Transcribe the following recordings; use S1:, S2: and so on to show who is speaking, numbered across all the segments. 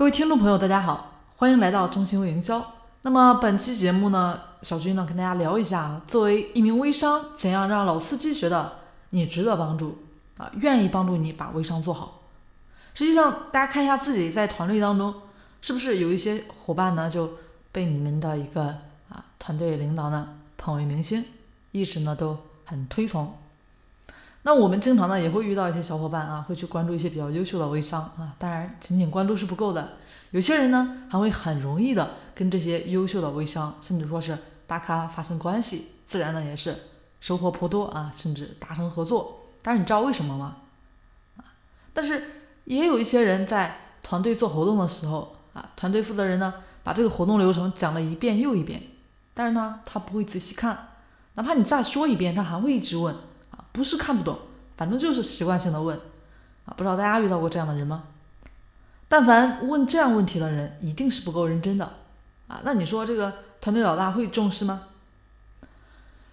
S1: 各位听众朋友，大家好，欢迎来到中心微营销。那么本期节目呢，小军呢跟大家聊一下，作为一名微商，怎样让老司机觉得你值得帮助啊，愿意帮助你把微商做好。实际上，大家看一下自己在团队当中，是不是有一些伙伴呢就被你们的一个啊团队领导呢捧为明星，一直呢都很推崇。那我们经常呢也会遇到一些小伙伴啊，会去关注一些比较优秀的微商啊。当然，仅仅关注是不够的，有些人呢还会很容易的跟这些优秀的微商，甚至说是大咖发生关系，自然呢也是收获颇多啊，甚至达成合作。但是你知道为什么吗？啊，但是也有一些人在团队做活动的时候啊，团队负责人呢把这个活动流程讲了一遍又一遍，但是呢他不会仔细看，哪怕你再说一遍，他还会一直问。不是看不懂，反正就是习惯性的问，啊，不知道大家遇到过这样的人吗？但凡问这样问题的人，一定是不够认真的，啊，那你说这个团队老大会重视吗？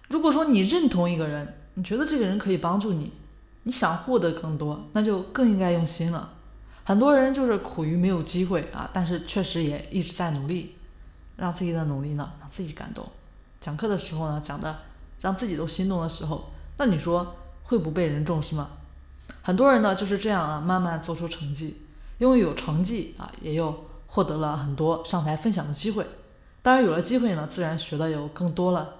S1: 如果说你认同一个人，你觉得这个人可以帮助你，你想获得更多，那就更应该用心了。很多人就是苦于没有机会啊，但是确实也一直在努力，让自己的努力呢让自己感动。讲课的时候呢讲的让自己都心动的时候。那你说会不被人重视吗？很多人呢就是这样啊，慢慢做出成绩，因为有成绩啊，也又获得了很多上台分享的机会。当然有了机会呢，自然学的有更多了。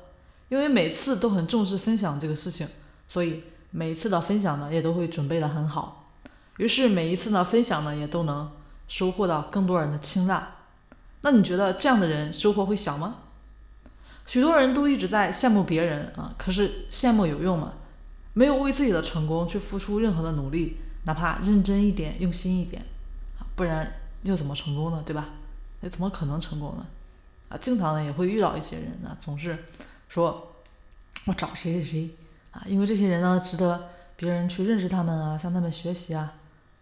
S1: 因为每次都很重视分享这个事情，所以每一次的分享呢也都会准备的很好。于是每一次呢分享呢也都能收获到更多人的青睐。那你觉得这样的人收获会小吗？许多人都一直在羡慕别人啊，可是羡慕有用吗？没有为自己的成功去付出任何的努力，哪怕认真一点、用心一点啊，不然又怎么成功呢？对吧？又怎么可能成功呢？啊，经常呢也会遇到一些人呢，总是说我找谁谁谁啊，因为这些人呢值得别人去认识他们啊，向他们学习啊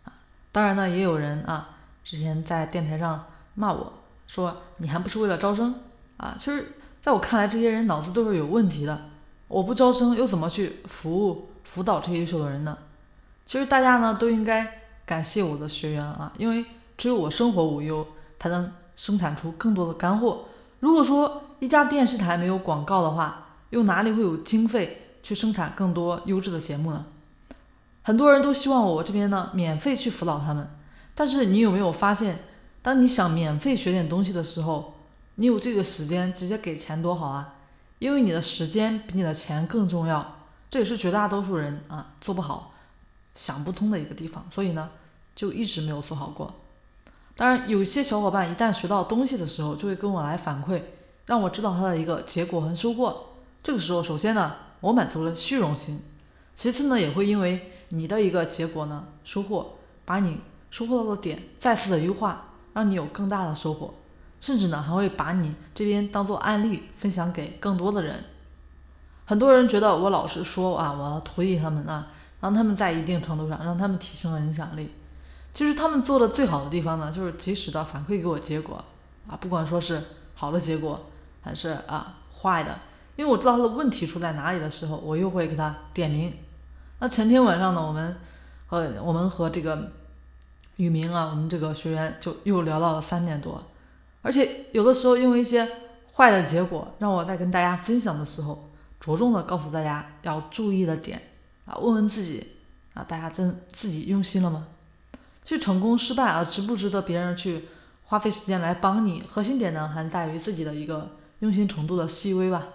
S1: 啊。当然呢，也有人啊之前在电台上骂我说你还不是为了招生啊？其实。在我看来，这些人脑子都是有问题的。我不招生，又怎么去服务辅导这些优秀的人呢？其实大家呢都应该感谢我的学员啊，因为只有我生活无忧，才能生产出更多的干货。如果说一家电视台没有广告的话，又哪里会有经费去生产更多优质的节目呢？很多人都希望我这边呢免费去辅导他们，但是你有没有发现，当你想免费学点东西的时候？你有这个时间，直接给钱多好啊！因为你的时间比你的钱更重要，这也是绝大多数人啊做不好、想不通的一个地方，所以呢，就一直没有做好过。当然，有些小伙伴一旦学到东西的时候，就会跟我来反馈，让我知道他的一个结果和收获。这个时候，首先呢，我满足了虚荣心；其次呢，也会因为你的一个结果呢收获，把你收获到的点再次的优化，让你有更大的收获。甚至呢，还会把你这边当做案例分享给更多的人。很多人觉得我老是说啊，我要徒弟他们啊，让他们在一定程度上让他们提升了影响力。其实他们做的最好的地方呢，就是及时的反馈给我结果啊，不管说是好的结果还是啊坏的，因为我知道他的问题出在哪里的时候，我又会给他点名。那前天晚上呢，我们和我们和这个雨明啊，我们这个学员就又聊到了三点多。而且有的时候，因为一些坏的结果，让我在跟大家分享的时候，着重的告诉大家要注意的点啊，问问自己啊，大家真自己用心了吗？去成功失败啊，值不值得别人去花费时间来帮你？核心点呢，还在于自己的一个用心程度的细微吧。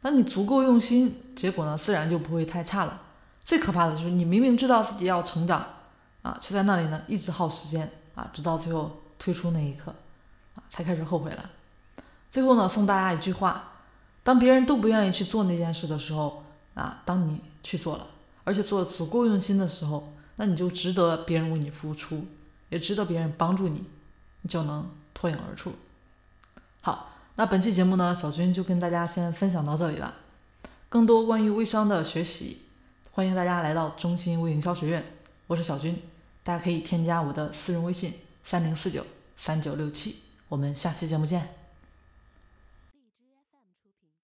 S1: 当你足够用心，结果呢，自然就不会太差了。最可怕的就是你明明知道自己要成长啊，却在那里呢一直耗时间啊，直到最后退出那一刻。才开始后悔了。最后呢，送大家一句话：当别人都不愿意去做那件事的时候，啊，当你去做了，而且做的足够用心的时候，那你就值得别人为你付出，也值得别人帮助你，你就能脱颖而出。好，那本期节目呢，小军就跟大家先分享到这里了。更多关于微商的学习，欢迎大家来到中心微营销学院，我是小军，大家可以添加我的私人微信：三零四九三九六七。我们下期节目见。